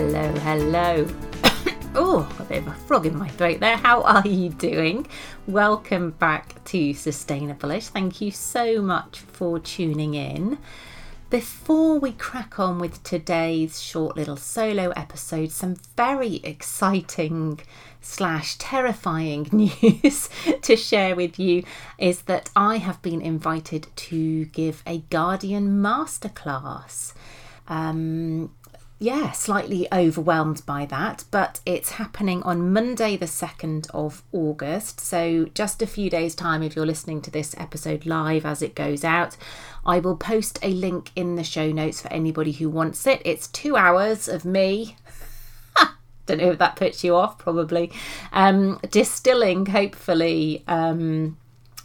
Hello, hello. oh, a bit of a frog in my throat there. How are you doing? Welcome back to Sustainable-ish. Thank you so much for tuning in. Before we crack on with today's short little solo episode, some very exciting slash terrifying news to share with you is that I have been invited to give a Guardian masterclass. Um, yeah, slightly overwhelmed by that, but it's happening on Monday, the 2nd of August. So, just a few days' time, if you're listening to this episode live as it goes out, I will post a link in the show notes for anybody who wants it. It's two hours of me. Don't know if that puts you off, probably. Um, distilling, hopefully, um,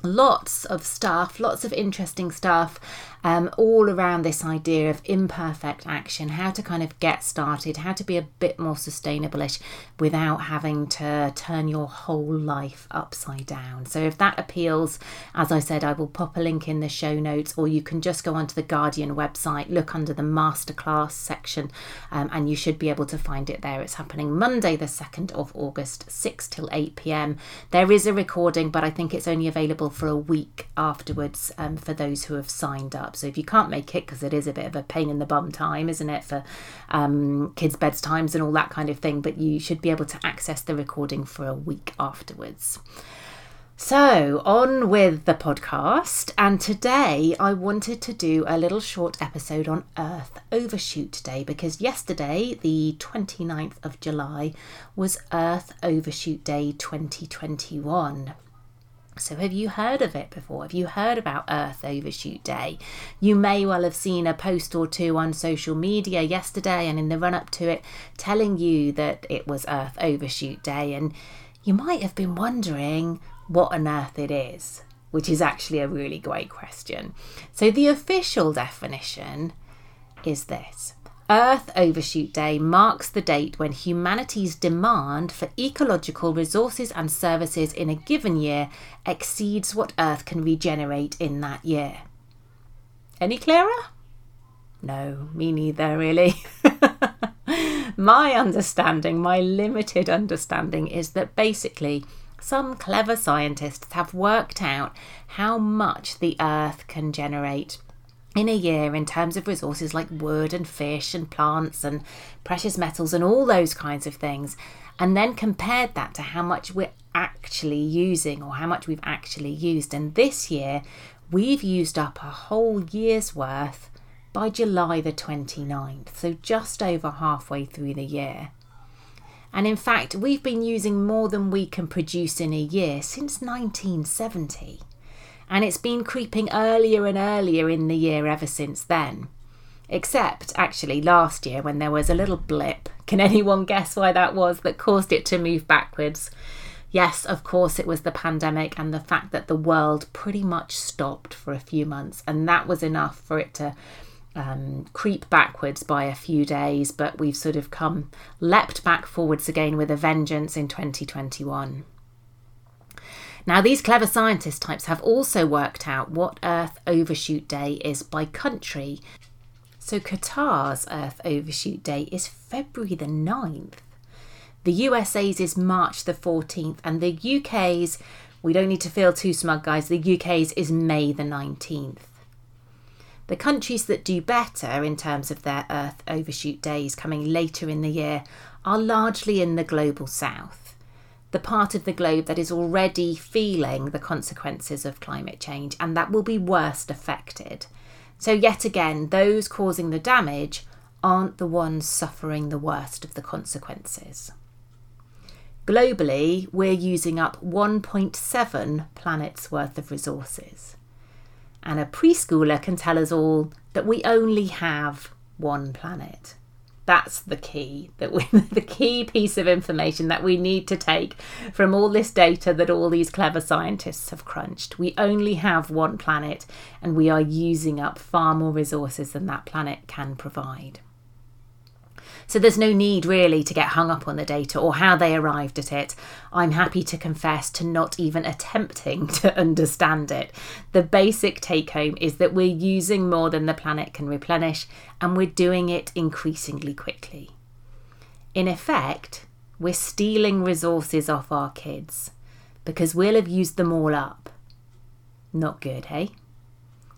lots of stuff, lots of interesting stuff um, all around this idea of imperfect action, how to kind of get started, how to be a bit more sustainable-ish without having to turn your whole life upside down. So if that appeals, as I said, I will pop a link in the show notes, or you can just go onto the Guardian website, look under the masterclass section, um, and you should be able to find it there. It's happening Monday, the 2nd of August, 6 till 8 pm. There is a recording, but I think it's only available for a week afterwards um, for those who have signed up. So if you can't make it, because it is a bit of a pain in the bum time, isn't it, for um, kids' bedtimes and all that kind of thing, but you should be able to access the recording for a week afterwards. So, on with the podcast. And today I wanted to do a little short episode on Earth Overshoot Day because yesterday, the 29th of July, was Earth Overshoot Day 2021. So, have you heard of it before? Have you heard about Earth Overshoot Day? You may well have seen a post or two on social media yesterday and in the run up to it telling you that it was Earth Overshoot Day, and you might have been wondering what on earth it is, which is actually a really great question. So, the official definition is this Earth Overshoot Day marks the date when humanity's demand for ecological resources and services in a given year exceeds what Earth can regenerate in that year. Any clearer? No, me neither, really. my understanding, my limited understanding, is that basically some clever scientists have worked out how much the Earth can generate in a year in terms of resources like wood and fish and plants and precious metals and all those kinds of things, and then compared that to how much we're actually using or how much we've actually used. And this year, we've used up a whole year's worth by July the 29th, so just over halfway through the year. And in fact, we've been using more than we can produce in a year since 1970 and it's been creeping earlier and earlier in the year ever since then. Except, actually, last year when there was a little blip. Can anyone guess why that was that caused it to move backwards? Yes, of course, it was the pandemic and the fact that the world pretty much stopped for a few months, and that was enough for it to um, creep backwards by a few days. But we've sort of come leapt back forwards again with a vengeance in 2021. Now, these clever scientist types have also worked out what Earth Overshoot Day is by country. So, Qatar's Earth Overshoot Day is February the 9th. The USA's is March the 14th, and the UK's, we don't need to feel too smug, guys, the UK's is May the 19th. The countries that do better in terms of their Earth overshoot days coming later in the year are largely in the global south, the part of the globe that is already feeling the consequences of climate change and that will be worst affected. So, yet again, those causing the damage aren't the ones suffering the worst of the consequences. Globally, we're using up 1.7 planets worth of resources. And a preschooler can tell us all that we only have one planet. That's the key, that we, the key piece of information that we need to take from all this data that all these clever scientists have crunched. We only have one planet and we are using up far more resources than that planet can provide. So there's no need really to get hung up on the data or how they arrived at it. I'm happy to confess to not even attempting to understand it. The basic take home is that we're using more than the planet can replenish and we're doing it increasingly quickly. In effect, we're stealing resources off our kids because we'll have used them all up. Not good, hey?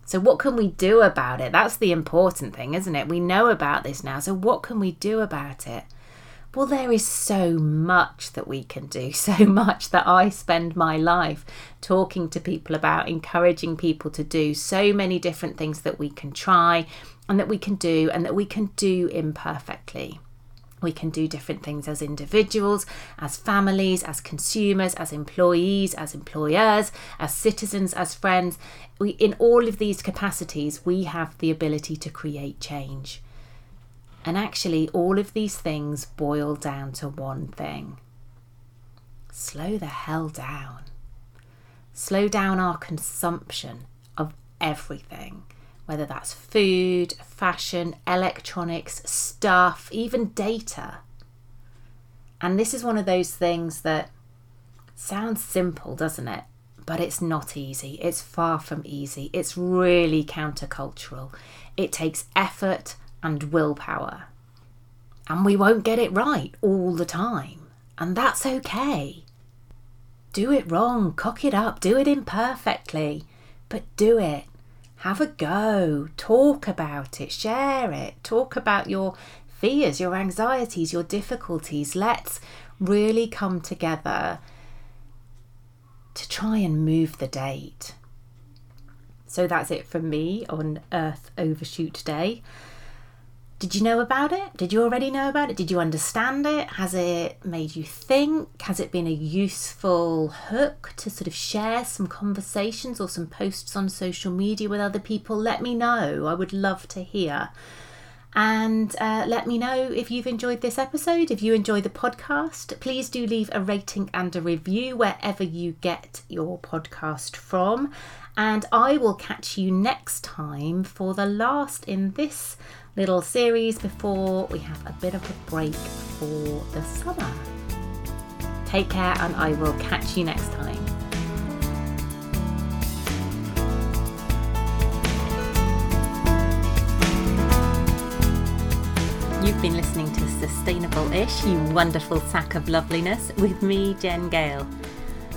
So, what can we do about it? That's the important thing, isn't it? We know about this now. So, what can we do about it? Well, there is so much that we can do, so much that I spend my life talking to people about, encouraging people to do, so many different things that we can try and that we can do and that we can do imperfectly. We can do different things as individuals, as families, as consumers, as employees, as employers, as citizens, as friends. We, in all of these capacities, we have the ability to create change. And actually, all of these things boil down to one thing slow the hell down. Slow down our consumption of everything whether that's food, fashion, electronics, stuff, even data. And this is one of those things that sounds simple, doesn't it? But it's not easy. It's far from easy. It's really countercultural. It takes effort and willpower. And we won't get it right all the time. And that's okay. Do it wrong, cock it up, do it imperfectly, but do it have a go, talk about it, share it, talk about your fears, your anxieties, your difficulties. Let's really come together to try and move the date. So that's it from me on Earth Overshoot Day. Did you know about it? Did you already know about it? Did you understand it? Has it made you think? Has it been a useful hook to sort of share some conversations or some posts on social media with other people? Let me know. I would love to hear. And uh, let me know if you've enjoyed this episode. If you enjoy the podcast, please do leave a rating and a review wherever you get your podcast from. And I will catch you next time for the last in this little series before we have a bit of a break for the summer. Take care, and I will catch you next time. You've been listening to Sustainable Ish, you wonderful sack of loveliness, with me, Jen Gale.